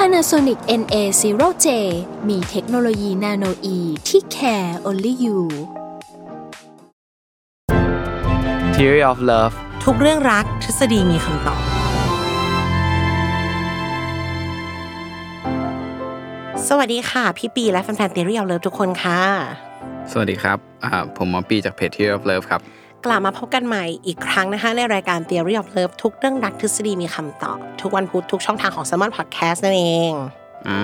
Panasonic NA0J มีเทคโนโลยี nanoe ที่ care only you Theory of Love ทุกเรื่องรักทฤษฎีมีคำตอบ สวัสดีค่ะ พี่ปีและแฟนๆ Theory of Love ทุกคนค่ะ สวัสดีครับ อ่า ผมหมอปีจากเพจ Theory of Love ครับ กลับมาพบกันใหม่อีกครั้งนะคะ ในรายการ Theory of Love ทุกเรื่องรักทฤษฎีมีคำตอบ ทุกวันพุธทุกช่องทางของ Salmon Podcast นั่นเองอ่า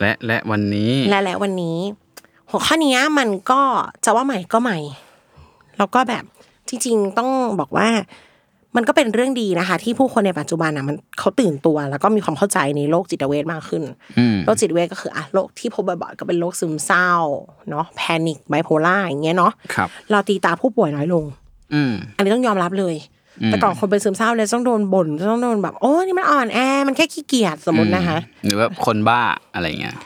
และและวันนี้ และและวันนี้ หัวข้อนี้มันก็จะว่าใหม่ก็ใหม่ แล้วก็แบบจริงๆต้องบอกว่า มันก็เป็นเรื่องดีนะคะ ที่ผู้คนในปัจจุบันอะมันเขาตื่นตัว แล้วก็มีความเข้าใจในโรคจิตเวทมากขึ้นอืมโรคจิตเวทก็คืออะโรคที่พบบ่อยๆก็เป็นโรคซึมเศร้าเนาะแพนิคไบโพล่าอย่างเงี้ยเนาะครับเราตีตาผู้ป่วยน้อยลงอืมอันนี้ต้องยอมรับเลยอืมแต่ก่อนคนเป็นซึมเศร้าเลยต้องโดนบ่นต้องโดนแบบโอ้นี่มันอ่อนแอมันแค่ขี้เกียจสมมตินะคะหรือว่าคนบ้าอะไรเงี้ย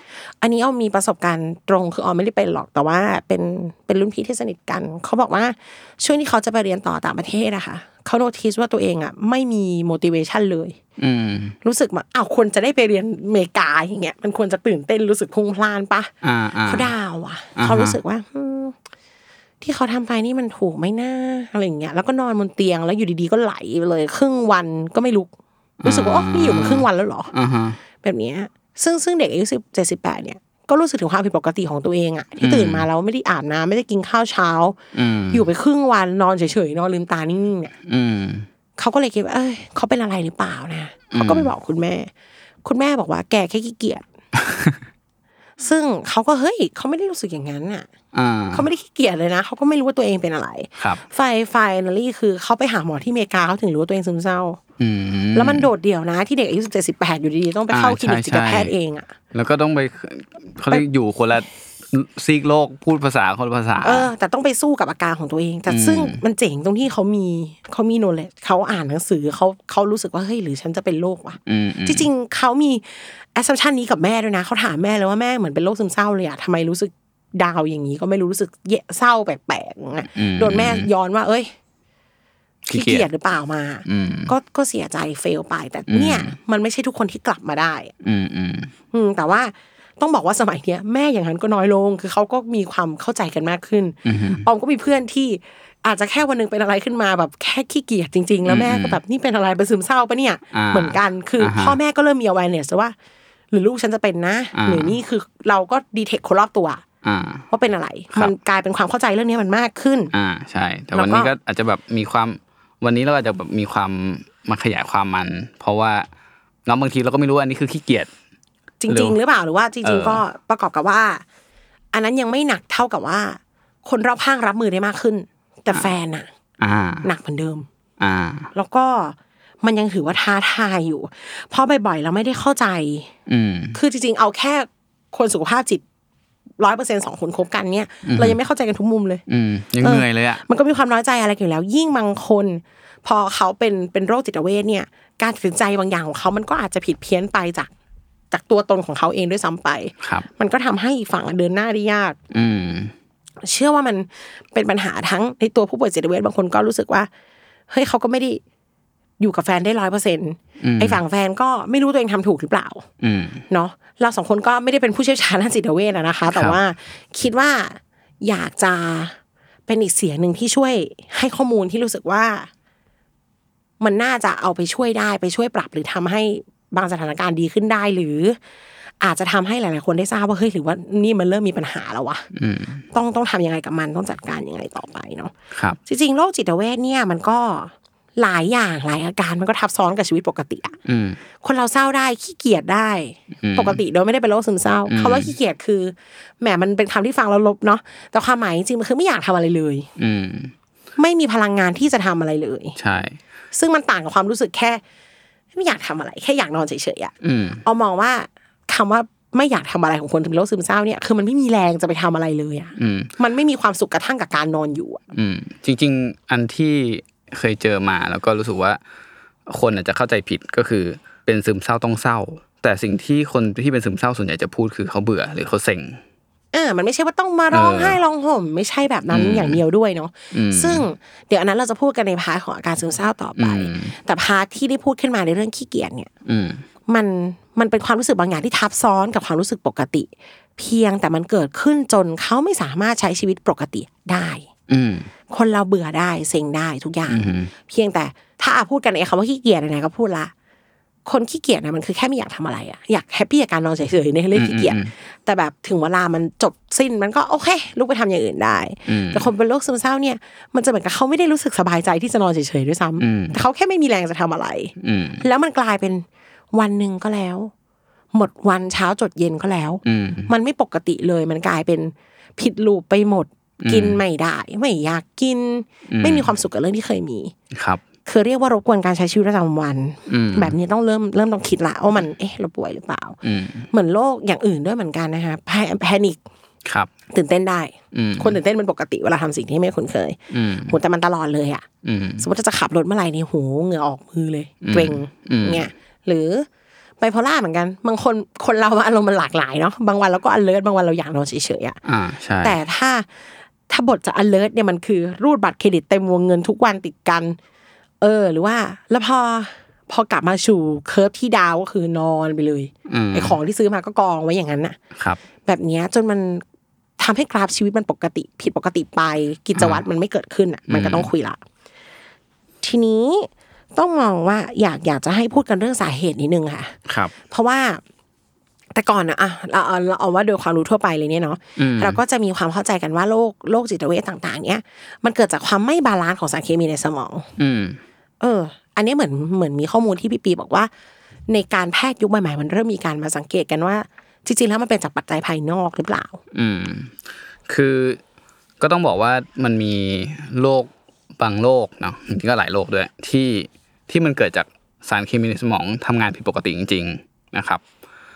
อันนี้เอามีประสบการณ์ตรงคือออมไม่ได้เป็นหรอกแต่ว่าเป็นเป็นรุ่นพี่ที่สนิทกัน เขาบอกว่าช่วงที่เขาจะไปเรียนต่อต่างประเทศอะค่ะเขาโน้ติสว่าตัวเองอะไม่มี motivation เลยอืมรู้สึกว่าอ้าวคนจะได้ไปเรียนอเมริกาอย่างเงี้ยมันควรจะตื่นเต้นรู้สึกพลุ่งพล่านปะอ่าอ่าเขาดาวอะอ่าฮะเขารู้สึกว่าอืมที่เขาทำไปนี่มันถูกไหมนะอะไรอย่างเงี้ยแล้วก็นอนบนเตียงแล้วอยู่ดีๆก็ไหลไปเลย ครึ่งวันก็ไม่ลุกรู้สึกว่าอ๋อนี่อยู่มาครึ่งวันแล้วเหรออ่าฮะแบบเนี้ย ซึ่งซึ่งเด็กอายุสิบเจ็ดสิบแปดเนี่ยก็รู้สึกถึงความผิดปกติของตัวเองอะที่ตื่นมาแล้วไม่ได้อาบน้ำไม่ได้กินข้าวเช้าอืมอยู่ไปครึ่งวันนอนเฉยๆนอนลืมตานิ่งๆเนี่ยอืมเขาก็เลยคิดว่าเอ้ยเขาเป็นอะไรหรือเปล่านะเขาก็ไปบอกคุณแม่ คุณแม่บอกว่า แกแค่ขี้เกียจซึ่งเขาก็เฮ้ยเขาไม่ได้รู้สึกอย่างนั้นอะอ่าเขาไม่ได้ขี้เกียจเลยนะเขาก็ไม่รู้ว่าตัวเองเป็นอะไรครับไฟไฟนัลลี่คือเขาไปหาหมอที่อเมริกาเขาถึงรู้ว่าตัวเองซึมเศร้าอืม แล้วมันโดดเดี่ยวนะ ที่เด็กอายุสิบเจ็ดสิบแปดอยู่ดีๆต้องไปเข้าอ่าคลินิกใช่จิตแพทย์ใช่เองอะแล้วก็ต้องไปเขาเรียกอยู่คนละซีกโลกพูดภาษาคนละภาษา เออ แต่ต้องไปสู้กับอาการของตัวเอง แต่ซึ่งมันเจ๋งตรงที่เขามีเขามีโนเลจเขาอ่านหนังสือเขาเขารู้สึกว่าเฮ้ยหรือฉันจะเป็นโรควะอืมอืมจริงๆเขามีassumption นี้กับแม่ด้วยนะเขาถามแม่เลยว่าแม่เหมือนเป็นโรคซึมเศร้าเลยอะทำไมรู้สึก down อย่างนี้ก็ไม่รู้รู้สึกแย่เศร้าแปลกๆอะโดนแม่ย้อนว่า เอ้ย ขี้เกียจหรือเปล่ามาอืมก็ก็เสียใจ fail ไป แต่เนี่ย มันไม่ใช่ทุกคนที่กลับมาได้อืมอืมอืมแต่ว่าต้องบอกว่าสมัยเนี้ยแม่อย่างนั้นก็น้อยลง คือเขาก็มีความเข้าใจกันมากขึ้นอืมออมก็มีเพื่อนที่อาจจะแค่วันหนึงเป็นอะไรขึ้นมาแบบแค่ขี้เกียจจริง ๆ แล้วแม่ก็แบบนี่เป็นอะไรเป็นซึมเศร้าปะเนี่ยอ่าเหมือนกันคืออาฮะพ่อแม่ก็เริ่มมี awareness ว่า หรือลูกฉันจะเป็นนะอ่าหรือนี่คือเราก็ดีเทคคนรอบตัวอ่าว่าเป็นอะไรครับมันกลายเป็นความเข้าใจเรื่องนี้มันมากขึ้น อ่าใช่ แต่แล้วก็วันนี้ก็อาจจะแบบมีความ วันนี้เราอาจจะแบบมีความมาขยายความมัน เพราะว่าเราบางทีเราก็ไม่รู้ว่าอันนี้คือขี้เกียจจริง ๆ หรือเปล่าหรือว่าจเอริงอๆก็ประกอบกับว่า อันนั้นยังไม่หนักเท่ากับว่า คนรอบข้างรับมือได้มากขึ้น แต่แฟนอะอ่าหนักเหมือนเดิม อ่า แล้วก็มันยังถือว่าท้าทายอยู่ เพราะบ่อยๆเราไม่ได้เข้าใจ อืมคือจริง ๆ เอาแค่คนสุขภาพจิต ร้อยเปอร์เซ็นสองคนคบกันเนี่ย เรายังไม่เข้าใจกันทุกมุมเลยอืมยังเออเหนื่อยเลยอะมันก็มีความน้อยใจอะไรกันอยู่แล้ว ยิ่งบางคน พอเขาเป็นเป็นโรคจิตเวทเนี่ย การตัดสินใจบางอย่างของเขามันก็อาจจะผิดเพี้ยนไปจากจากตัวตนของเขาเองด้วยซ้ำไปครับ มันก็ทำให้อีกฝั่งเดินหน้าได้ยากอืมเชื่อว่ามันเป็นปัญหาทั้งในตัวผู้ป่วยจิตเวทบางคนก็รู้สึกว่าเฮ้ยเขาก็ไม่ได้ อยู่กับแฟนได้ร้อยเปอร์เซ็นต์ไอ้ฝั่งแฟนก็ไม่รู้ตัวเองทำถูกหรือเปล่าอืมเนาะเราสองคนก็ไม่ได้เป็นผู้เชี่ยวชาญด้านจิตเวชอะนะคะ แต่ครับว่าคิดว่าอยากจะเป็นอีกเสียงหนึ่งที่ช่วยให้ข้อมูลที่รู้สึกว่า มันน่าจะเอาไปช่วยได้ไปช่วยปรับหรือทำให้บางสถานการณ์ดีขึ้นได้หรือ อาจจะทำให้หลาย ๆ คนได้ทราบว่าเฮ้ยหรือว่านี่มันเริ่มมีปัญหาแล้ววะอืมต้องต้องทำยังไงกับมันต้องจัดการยังไงต่อไปเนาะครับจริง ๆ โรคจิตเวชเนี่ยมันก็ หลายอย่างหลายอาการมันก็ทับซ้อนกับชีวิตปกติอะอืมคนเราเศร้าได้ขี้เกียจได้อืมปกติโดยไม่ได้เป็นโรคซึมเศร้าอืมคำว่าขี้เกียจคือแหมมันเป็นคำที่ฟังแล้วลบเนาะแต่ความหมายจริงๆมันคือไม่อยากทำอะไรเลย อืมไม่มีพลังงานที่จะทำอะไรเลย ใช่ ซึ่งมันต่างกับความรู้สึกแค่ ไม่อยากทำอะไร แค่อยากนอนเฉยๆอะอืมเอามองว่าคำว่าไม่อยากทำอะไรของคนที่เป็นโรคซึมเศร้าเนี่ยคือมันไม่มีแรงจะไปทำอะไรเลยอะอืมมันไม่มีความสุขกระทั่งกับการนอนอยู่อะอืมจริง ๆ อันที่ เคยเจอมา แล้วก็รู้สึกว่า คนอาจจะเข้าใจผิดก็คือเป็นซึมเศร้าต้องเศร้า แต่สิ่งที่คนที่เป็นซึมเศร้าส่วนใหญ่จะพูดคือเขาเบื่อหรือเขาเซ็งเออมันไม่ใช่ว่าต้องมาร้องไห้ร้องห่ม ไม่ใช่แบบนั้นอืมอย่างเดียวด้วยเนาะอืมซึ่งเดี๋ยวอันนั้นเราจะพูดกันใน part ของอาการซึมเศร้าต่อไปอืมแต่ part ที่ได้พูดขึ้นมาในเรื่องขี้เกียจเนี่ยอืมมันมันเป็นความรู้สึกบางอย่างที่ทับซ้อนกับความรู้สึกปกติ เพียงแต่มันเกิดขึ้นจนเขาไม่สามารถใช้ชีวิตปกติได้อืม คนเราเบื่อได้เซ็งได้ทุกอย่างอืมเพียงแต่ถ้าอาพูดกันไอ้คำว่าขี้เกียจไหนๆก็พูดละคนขี้เกียจนะมันคือแค่ไม่อยากทำอะไรอะอยาก happy กับการนอนเฉยๆในเรื่องขี้เกียจอืมแต่แบบถึงเวลามันจบสิ้นมันก็โอเคลุกไปทำอย่างอื่นได้อืมแต่คนเป็นโรคซึมเศร้าเนี่ย มันจะเหมือนกับเขาไม่ได้รู้สึกสบายใจที่จะนอนเฉยๆด้วยซ้ำอืมแต่เขาแค่ไม่มีแรงจะทำอะไรอืมแล้วมันกลายเป็นวันหนึ่งก็แล้ว หมดวันเช้าจดเย็นก็แล้วอืมมันไม่ปกติเลยมันกลายเป็นผิดลูปไปหมดอืม กินไม่ได้ไม่อยากกินอืมไม่มีความสุขกับเรื่องที่เคยมีครับคือเรียกว่ารบกวนการใช้ชีวิตประจำวันอืมแบบนี้ต้องเริ่มเริ่มต้องคิดละว่ามันเอ๊ะเราป่วยหรือเปล่าอืมเหมือนโรคอย่างอื่นด้วยเหมือนกันนะคะแพแพนิคครับตื่นเต้นได้อืมคนตื่นเต้นเป็นปกติเวลาทำสิ่งที่ไม่คุ้นเคยอืมโหแต่มันตลอดเลยอะอืมสมมติจะขับรถเมื่อไหร่นี่โหเหงื่อออกมือเลย เกรงอืมเนี่ยหรือไบโพล่าเหมือนกันบางคนคนเราอารมณ์มันหลากหลายเนาะบางวันเราก็ alert บางวันเราอยากนอนเฉยๆอะอ่าใช่แต่ถ้า ถ้าบทจะ alert เนี่ยมันคือรูดบัตรเครดิตเต็มวงเงินทุกวันติดกัน เออ หรือว่า แล้วพอพอกลับมาสู่curve ที่ down ก็คือนอนไปเลยอืมไอของที่ซื้อมาก็กองไว้อย่างนั้นน่ะครับ แบบเนี้ยจนมันทำให้กราฟชีวิตมันปกติ ผิดปกติไปกิจวัตรมันไม่เกิดขึ้นอะ มันก็ต้องคุยละ ทีนี้ต้องมองว่าอยากอยากจะให้พูดกันเรื่องสาเหตุนิดนึงค่ะ ครับ เพราะว่า แต่ก่อนนะอะเราเอาเราเอาว่าโดยความรู้ทั่วไปเลยเนี่ยเนาะอืมเราก็จะมีความเข้าใจกันว่าโรคโรคจิตเวชต่าง ๆ เนี่ยมันเกิดจากความไม่ balance ของสารเคมีในสมองอืมเออ อันนี้เหมือนเหมือนมีข้อมูลที่พี่ปีบอกว่า ในการแพทย์ยุคใหม่ๆมันเริ่มมีการมาสังเกตกันว่า จริงๆแล้วมันเป็นจากปัจจัยภายนอกหรือเปล่า อืม คือก็ต้องบอกว่ามันมีโรคบางโรคเนาะจริงๆก็หลายโรคด้วยที่ที่มันเกิดจากสารเคมีในสมองทำงานผิดปกติจริง ๆ นะครับ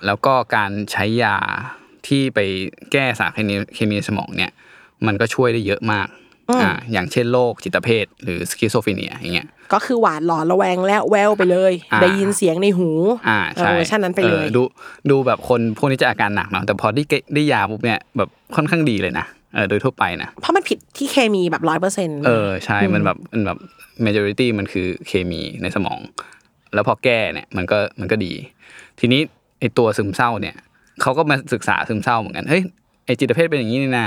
แล้วก็การใช้ยาที่ไปแก้สารเคมีเคมีในสมองเนี่ย มันก็ช่วยได้เยอะมากอ่าอย่างเช่นโรคจิตเภทหรือ schizophrenia อย่างเงี้ยก็คือหวาดหลอนระแวงแล้วแว่วไปเลยอ่าได้ยินเสียงในหูอ่าใช่เวอร์ชันนั้นไปเลยออดูดูแบบคนพวกนี้จะอาการหนักเนาะแต่พอได้เกได้ยาปุ๊บเนี่ยแบบค่อนข้างดีเลยนะเออโดยทั่วไปนะ เพราะมันผิดที่เคมีแบบร้อยเปอร์เซ็นต์เออใช่ มันแบบมันแบบ majority มันคือเคมีในสมอง แล้วพอแก้เนี่ยมันก็มันก็ดี ทีนี้ ไอตัวซึมเศร้าเนี่ยเขาก็มาศึกษาซึมเศร้าเหมือนกันเฮ้ยไอจิตเภทเป็นอย่างนี้นี่นะ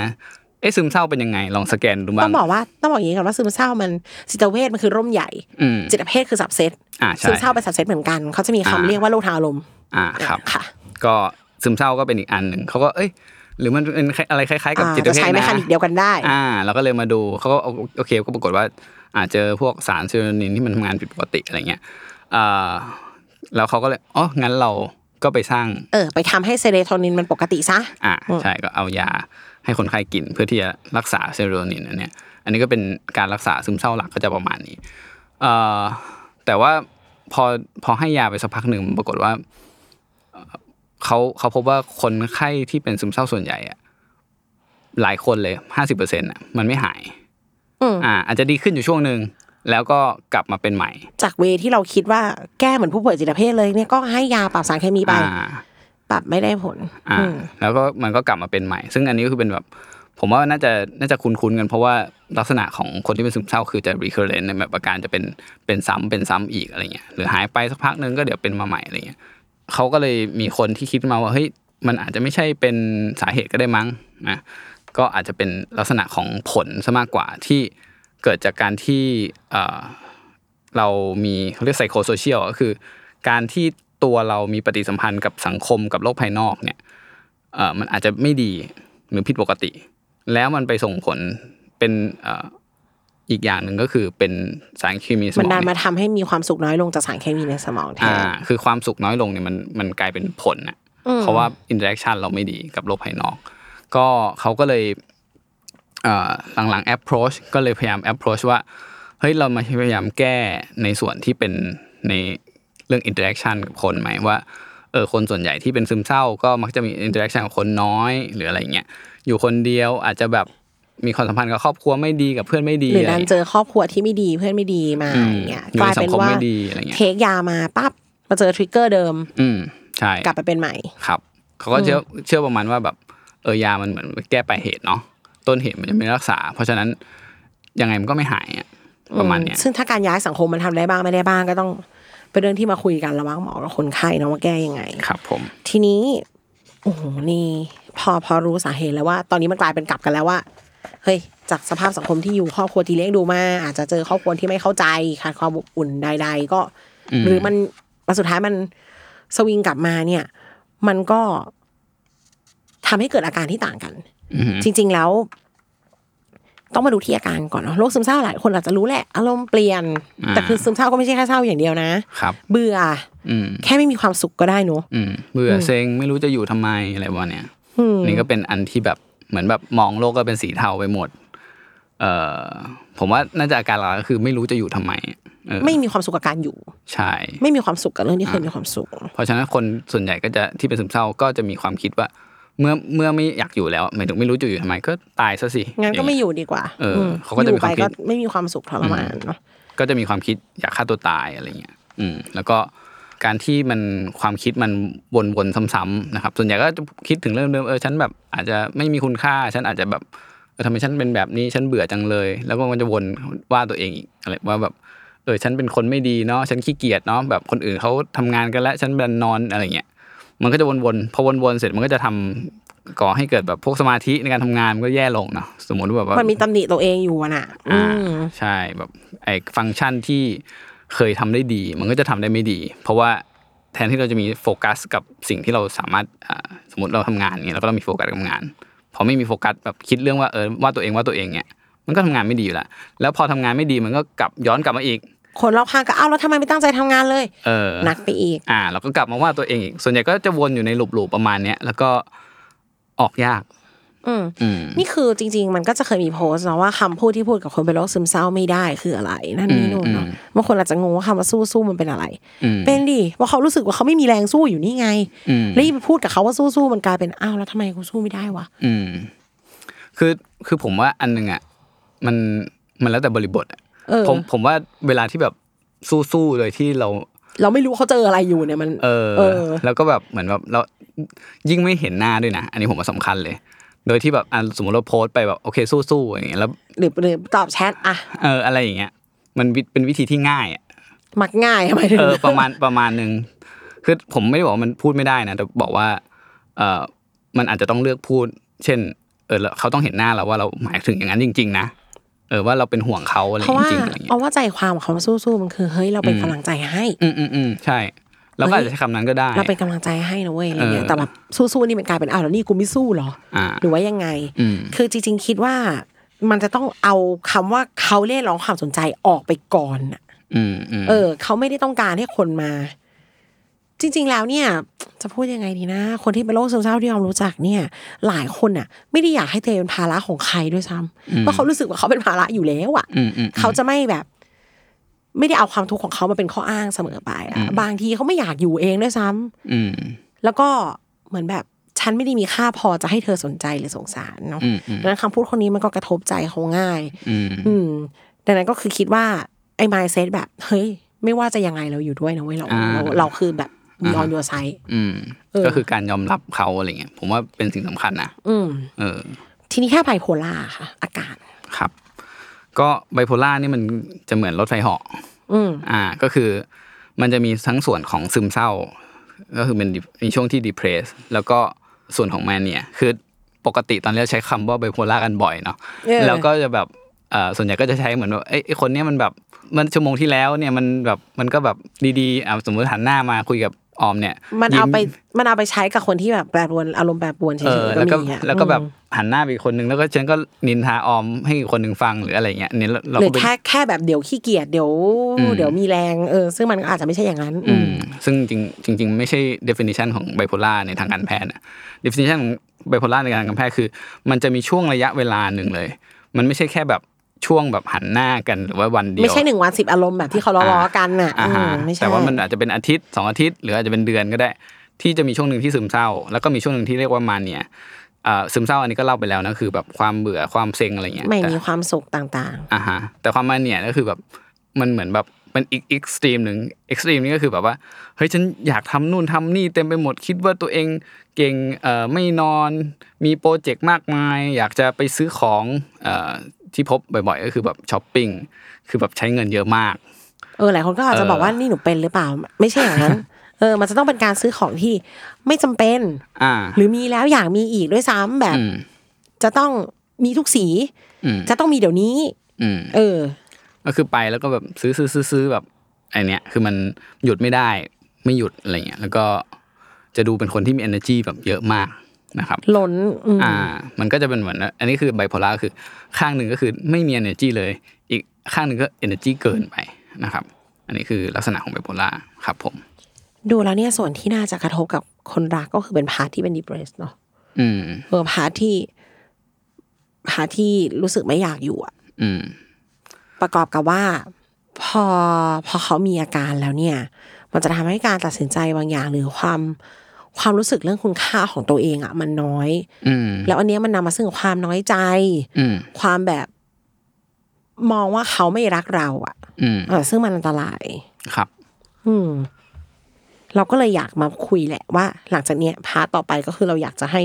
เอ้ซึมเศร้าเป็นยังไงลองสแกนดูบ้าต้องงบอกว่าต้องบอกอย่างนี้ก่อนว่าซึมเศร้ามันจิตเวชมันคือร่มใหญ่อืมจิตเภทคือ subset อ่าใช่ซึมเศร้าเป็น subset เหมือนกันเขาจะมีคำอ่าเรียกว่าโรคทางอารมณ์อ่าครับค่ะ ก็ซึมเศร้าก็เป็นอีกอันหนึ่งเขาก็เอ้ย หรือมันเป็นอะไรคล้ายๆกับอ่าจิตเภทใช้ mechanic เดียวกันได้ อ่าเราก็เลยมาดูเขาก็โอเคก็ปรากฏว่าอาจเจอพวกสารเซโรโทนินที่มันทำงานผิดปกติอะไรเงี้ยอ่าแล้วเขาก็เลยอ๋องั้นเรา ก็ไปสร้าง เออ ไปทำให้เซโรโทนินมันปกติซะ อ่าใช่ ก็เอายาให้คนไข้กินเพื่อที่จะรักษาเซโรโทนินอันเนี้ย อันนี้ก็เป็นการรักษาซึมเศร้าหลักก็จะประมาณนี้ เอ่อ แต่ว่าพอพอให้ยาไปสักพักหนึ่งปรากฏว่าเอ่อเขาเขาพบว่าคนไข้ที่เป็นซึมเศร้าส่วนใหญ่อะหลายคนเลยห้าสิบเปอร์เซ็นต์อะมันไม่หายอืมอ่าอาจจะดีขึ้นอยู่ช่วงหนึ่ง แล้วก็กลับมาเป็นใหม่ จากเวที่เราคิดว่าแก้เหมือนผู้ป่วยจิตเภทเลยเนี่ยก็ให้ยาปรับสารเคมีไปอ่าปรับไม่ได้ผลอ่าอืมแล้วก็มันก็กลับมาเป็นใหม่ ซึ่งอันนี้ก็คือเป็นแบบ ผมว่าน่าจะน่าจะคุ้นๆกัน เพราะว่าลักษณะของคนที่เป็นซึมเศร้าคือจะ recurrent ในแบบอาการจะเป็นเป็นซ้ำเป็นซ้ำอีกอะไรเงี้ยหรือหายไปสักพักหนึ่งก็เดี๋ยวเป็นมาใหม่อะไรเงี้ยเขาก็เลยมีคนที่คิดมาว่าเฮ้ยมันอาจจะไม่ใช่เป็นสาเหตุก็ได้มั้งนะก็อาจจะเป็นลักษณะของผลซะมากกว่าที่ เกิดจากการที่เอ่อเรามีเขาเรียกไซโคโซเชียลก็คือ การที่ตัวเรามีปฏิสัมพันธ์กับสังคมกับโลกภายนอกเนี่ยเอ่อมันอาจจะไม่ดีหรือผิดปกติ แล้วมันไปส่งผลเป็นเอ่ออีกอย่างหนึ่งก็คือเป็นสารเคมีในสมมันองดันมาเนี่ยทำให้มีความสุขน้อยลงจากสารเคมีในสมองแทอ่านคือความสุขน้อยลงเนี่ยมันมันกลายเป็นผลนะอืมเพราะว่าอินเ r อ c ชันเราไม่ดีกับโลกภายนอก ก็เขาก็เลยเอ่อ หลังๆ approach ก็เลยพยายาม approach ว่าเฮ้ยเรามาพยายามแก้ในส่วนที่เป็นในเรื่อง interaction กับคนไหมว่าเออคนส่วนใหญ่ที่เป็นซึมเศร้าก็มักจะมีอินเตอร์แอคชั่นกับคนน้อยหรืออะไรเงี้ยอยู่คนเดียวอาจจะแบบมีความสัมพันธ์กับครอบครัวไม่ดีกับเพื่อนไม่ดีหรือดันะไงี้ยเจอครอบครัวที่ไม่ดีเพื่อนไม่ดีมาอืมอย่างเงี้ยอยู่กในลายสัเป็งนคมว่าไม่ดีอะไรเงี้ยเทคยามาปั๊บมาเจอทริกเกอร์เดิม อืมใช่กลับไปเป็นใหม่ครับ เขาก็เชื่อเชื่อประมาณว่าแบบเออยามันเหมือนแก้ปลายเหตุเนาะ ต้นเหตุมันจะไม่รักษา เพราะฉะนั้นยังไงมันก็ไม่หายอะประมาณเนี้ยซึ่งถ้าการย้ายสังคมมันทำได้บ้างไม่ได้บ้างก็ต้องเป็นเรื่องที่มาคุยกันระหว่างหมอกับคนไข้นะว่าแก้ยังไงครับ ผม ทีนี้โอ้โหนี่พอพอรู้สาเหตุแล้วว่า ตอนนี้มันกลายเป็นกลับกันแล้วว่าเฮ้ยจากสภาพสังคมที่อยู่ครอบครัวที่เลี้ยงดูมา อาจจะเจอครอบครัวที่ไม่เข้าใจขาดความอบอุ่นใด ๆ ก็ หรือมันมาสุดท้ายมันสวิงกลับมาเนี่ย มันก็ทำให้เกิดอาการที่ต่างกันอือหือ จริง ๆแล้ว ต้องมาดูที่อาการก่อนเนาะโรคซึมเศร้าหลายคนอาจจะรู้แหละ อารมณ์เปลี่ยน แต่คือซึมเศร้าก็ไม่ใช่แค่เศร้าอย่างเดียวนะครับเบื่ออืมแค่ไม่มีความสุขก็ได้เนอะอืมเบื่อเซ็งไม่รู้จะอยู่ทำไมอะไรประมาณเนี้ยอืมนี่ก็เป็นอันที่แบบเหมือนแบบมองโลกก็เป็นสีเทาไปหมด เอ่อผมว่าน่าจะอาการหลักก็คือไม่รู้จะอยู่ทำไมเออไม่มีความสุขกับการอยู่ ใช่ ไม่มีความสุขกับเรื่องที่เคยมีความสุข เพราะฉะนั้นคนส่วนใหญ่ก็จะที่เป็นซึมเศร้าก็จะมีความคิดว่า เมื่อเมื่อไม่อยากอยู่แล้วหมายถึงไม่รู้จะอยู่ทำไมก็ตายซะสิงั้นก็ไม่อยู่ดีกว่า เออมเขาก็จะอมียู่คไปวามคิก็ดไม่มีความสุขทรมานเนาะก็จะมีความคิดอยากฆ่าตัวตายอะไรเงี้ย อืม แล้วก็การที่มันความคิดมันวนๆซ้ำๆนะครับ ส่วนใหญ่ก็จะคิดถึงเรื่องเดิมเออฉันแบบ อาจจะไม่มีคุณค่าฉันอาจจะแบบเออทำไมฉันเป็นแบบนี้ฉันเบื่อจังเลย แล้วก็มันจะวนว่าตัวเองอีกอะไรว่าแบบเออฉันเป็นคนไม่ดีเนาะฉันขี้เกียจเนาะแบบคนอื่นเขาทำงานกันแล้วฉันเป็นนอนอะไรเงี้ย มันก็จะวนๆพอวนๆเสร็จมันก็จะทำก่อให้เกิดแบบพวกสมาธิในการทำงานมันก็แย่ลงเนาะสมมติว่าแบบว่ามันมีตำหนิตัวเองอยู่อะน่ะอือ่ามใช่แบบไอ้ฟังก์ชันที่เคยทำได้ดี มันก็จะทำได้ไม่ดี เพราะว่าแทนที่เราจะมีโฟกัสกับสิ่งที่เราสามารถอ่าสมมติเราทำงานอย่างเงี้ยเราก็ต้องมีโฟกัสกับงานพอไม่มีโฟกัสแบบคิดเรื่องว่าเออว่าตัวเองว่าตัวเองเนี่ยมันก็ทำงานไม่ดีอยู่แล้วแล้วพอทำงานไม่ดีมันก็กลับย้อนกลับมาอีก คนรอบข้างก็เอ้าแล้วทำไมไม่ตั้งใจทำงานเลยเออหนักไปอีก อ่าเราก็กลับมาว่าตัวเองอีกส่วนใหญ่ก็จะวนอยู่ในหลูปๆประมาณเนี้ยแล้วก็ออกยากอืมอืมนี่คือจริง ๆ มันก็จะเคยมีโพสต์เนาะว่าคำพูดที่พูดกับคนเป็นโรคซึมเศร้าไม่ได้คืออะไร นั่นนี่นู่นเนาะอืมบางคนอาจจะงงว่าคำว่าสู้สู้มันเป็นอะไรอืมเป็นดิเพราะเขารู้สึกว่าเขาไม่มีแรงสู้อยู่นี่ไงอืมแล้วยิ่งไปพูดกับเขาว่าสู้สู้มันกลายเป็นอ้าวแล้วทำไมกูสู้ไม่ได้วะอืมคือคือผมว่าอันหนึ่งอะมันมันแล้วแต่บริบทอะเออ ผมผมว่าเวลาที่แบบสู้ๆโดยที่เรา เราไม่รู้เขาเจออะไรอยู่เนี่ยมันเออเออ แล้วก็แบบเหมือนแบบเรายิ่งไม่เห็นหน้าด้วยนะอันนี้ผมว่าสำคัญเลย โดยที่แบบอะสมมติเราโพสต์ไปแบบโอเคสู้ๆอย่างเงี้ยแล้วหรือหรือตอบแชทอะเอออะไรอย่างเงี้ย มันวิเป็นวิธีที่ง่ายอะมักง่ายทำไมถึงเออประมาณประมาณหนึ่งคือผมไม่ได้บอกว่ามันพูดไม่ได้นะแต่บอกว่า เออมันอาจจะต้องเลือกพูด เช่น เออแล้วเขาต้องเห็นหน้าเราว่าเราหมายถึงอย่างนั้นจริง ๆ นะเออว่าเราเป็นห่วงเขาอะไรเพราะว่าจริงๆอะไรเงี้ยเอาว่าใจความของคำว่าสู้ๆมันคือเฮ้ยเราเป็นกำลังใจให้ อืมอืมอืมใช่เราก็อาจจะใช้คำนั้นก็ได้ เราเป็นกำลังใจให้นะเว้ยอะไรเงี้ยเออแต่แบบสู้ๆนี่มันกลายเป็นอ้าวแล้วนี่กูไม่สู้เหรออ่าหรือว่ายังไงอืมคือจริง ๆ คิดว่ามันจะต้องเอาคำว่าเขาเรียกร้องความสนใจออกไปก่อนน่ะอืมอืมเออ เขาไม่ได้ต้องการให้คนมา จริง ๆ แล้วเนี่ย จะพูดยังไงดีนะ คนที่เป็นโรคซึมเศร้าที่เรารู้จักเนี่ย หลายคนอะ ไม่ได้อยากให้ตัวเองเป็นภาระของใครด้วยซ้ำเพราะเขารู้สึกว่าเขาเป็นภาระอยู่แล้วอะอืมอืมเขาจะไม่แบบ ไม่ได้เอาความทุกข์ของเขามาเป็นข้ออ้างเสมอไปอะบางทีเขาไม่อยากอยู่เองด้วยซ้ำอืมแล้วก็เหมือนแบบฉันไม่ได้มีค่าพอจะให้เธอสนใจหรือสงสารเนาะอืมอืมดังนั้นคำพูดคนนี้มันก็กระทบใจเขาง่ายอืมอืมดังนั้นก็คือคิดว่าไอ้ mindset แบบ เฮ้ย ไม่ว่าจะยังไงเราอยู่ด้วยนะเว้ยเราอ่าเราเราคือแบบ be on your side อืมเออก็คือการยอมรับเขาอะไรเงี้ยผมว่าเป็นสิ่งสำคัญนะอืมเออ ทีนี้แค่ไบโพล่าค่ะ อาการครับ ก็ไบโพล่านี่มันจะเหมือนรถไฟเหาะอืมอ่า ก็คือมันจะมีทั้งส่วนของซึมเศร้า ก็คือเป็นมีช่วงที่ depress แล้วก็ส่วนของแมเนียคือปกติตอนนี้เราใช้คำว่าไบโพล่ากันบ่อยเนาะเออแล้วก็จะแบบเอ่อส่วนใหญ่ก็จะใช้เหมือนว่าเอ้ยไอ้คนเนี้ยมันแบบมันชั่วโมงที่แล้วเนี่ยมันแบบมันก็แบบดีๆอะสมมติหันหน้ามาคุยกับ ออมเนี่ยมันเอาไปยิ้มันเอาไปใช้กับคนที่แบบแปรปรวนอารมณ์แปรปรวนเฉเอยอๆแล้วก็ก็มีอะแล้วก็แบบอืมหันหน้าไปอีกคนนึงแล้วก็ฉันก็นินทาออมให้อีกคนนึงฟังหรืออะไรเงี้ยอันนี่เราหรือก็เป็นแค่แค่แบบเดี๋ยวขี้เกียจเดี๋ยวอืมเดี๋ยวมีแรงเออซึ่งมันก็อาจจะไม่ใช่อย่างนั้นอือืมมซึ่งจริงจริง ๆ ไม่ใช่ definition ของไบโพล่าในทางการแพทย์นะ definition ของไบโพล่าในทางการแพทย์คือ มันจะมีช่วงระยะเวลาหนึ่งเลย มันไม่ใช่แค่แบบ ช่วงแบบหันหน้ากันหรือว่าวันเดียวไม่ใช่หนึ่งวันสิบอารมณ์แบบที่เขาล้อๆกันน่ะอ่าอืฮะมไม่ใช่แต่ว่ามันอาจจะเป็นอาทิตย์สองอาทิตย์หรืออาจจะเป็นเดือนก็ได้ ที่จะมีช่วงหนึ่งที่ซึมเศร้า แล้วก็มีช่วงหนึ่งที่เรียกว่ามาเนียอ่าซึมเศร้าอันนี้ก็เล่าไปแล้วนะคือ แบบความเบื่อความเซ็งอะไรเงี้ยไม่แต่มีความสุขต่างอ่าฮะแต่ความ mania ก็คือแบบมันเหมือนแบบมันอีกอีก extreme หนึ่งอีก extreme นี้ก็คือแบบว่าเฮ้ยฉันอยากทำนู่นทำนี่เต็มไปหมดคิดว่าตัวเองเก่งเอ่อไม่นอนมี project มากมาย อยากจะไปซื้อของเอ่อ ที่พบบ่อยๆ ก็คือแบบช้อปปิ้งคือแบบใช้เงินเยอะมากๆเออหลายคนก็อาจจะเออบอกว่านี่หนูเป็นหรือเปล่า ไม่ใช่อย่างนั้นเออ มันจะต้องเป็นการซื้อของที่ไม่จำเป็น อ่า หรือมีแล้วอยากมีอีกด้วยซ้ำแบบอืมจะต้องมีทุกสีอืมจะต้องมีเดี๋ยวนี้อืมเออ ก็คือไปแล้วก็แบบซื้อซื้อซื้อซื้อแบบไอเนี้ยคือมันหยุดไม่ได้ ไม่หยุดอะไรเงี้ยแล้วก็จะดูเป็นคนที่มี energy แบบเยอะมาก นะครับล้นอืมอ่า มันก็จะเป็นเหมือน อันนี้คือไบโพล่าคือข้างหนึ่งก็คือไม่มี energy เลย อีกข้างหนึ่งก็ energy เกินไปนะครับ อันนี้คือลักษณะของไบโพล่าครับผม ดูแล้วเนี่ยส่วนที่น่าจะกระทบกับคนรักก็คือเป็น part ที่เป็น depressed เนาะอืมเออ part ที่ part ที่รู้สึกไม่อยากอยู่อะอืม ประกอบกับว่า พอพอเขามีอาการแล้วเนี่ย มันจะทำให้การตัดสินใจบางอย่างหรือความ ความรู้สึกเรื่องคุณค่าของตัวเองอะมันน้อยอืมแล้วอันเนี้ยมันนำมาซึ่งความน้อยใจอืมความแบบมองว่าเขาไม่รักเราอะอืมเออซึ่งมันอันตรายครับ อืม เราก็เลยอยากมาคุยแหละว่า หลังจากเนี้ย part ต่อไปก็คือเราอยากจะให้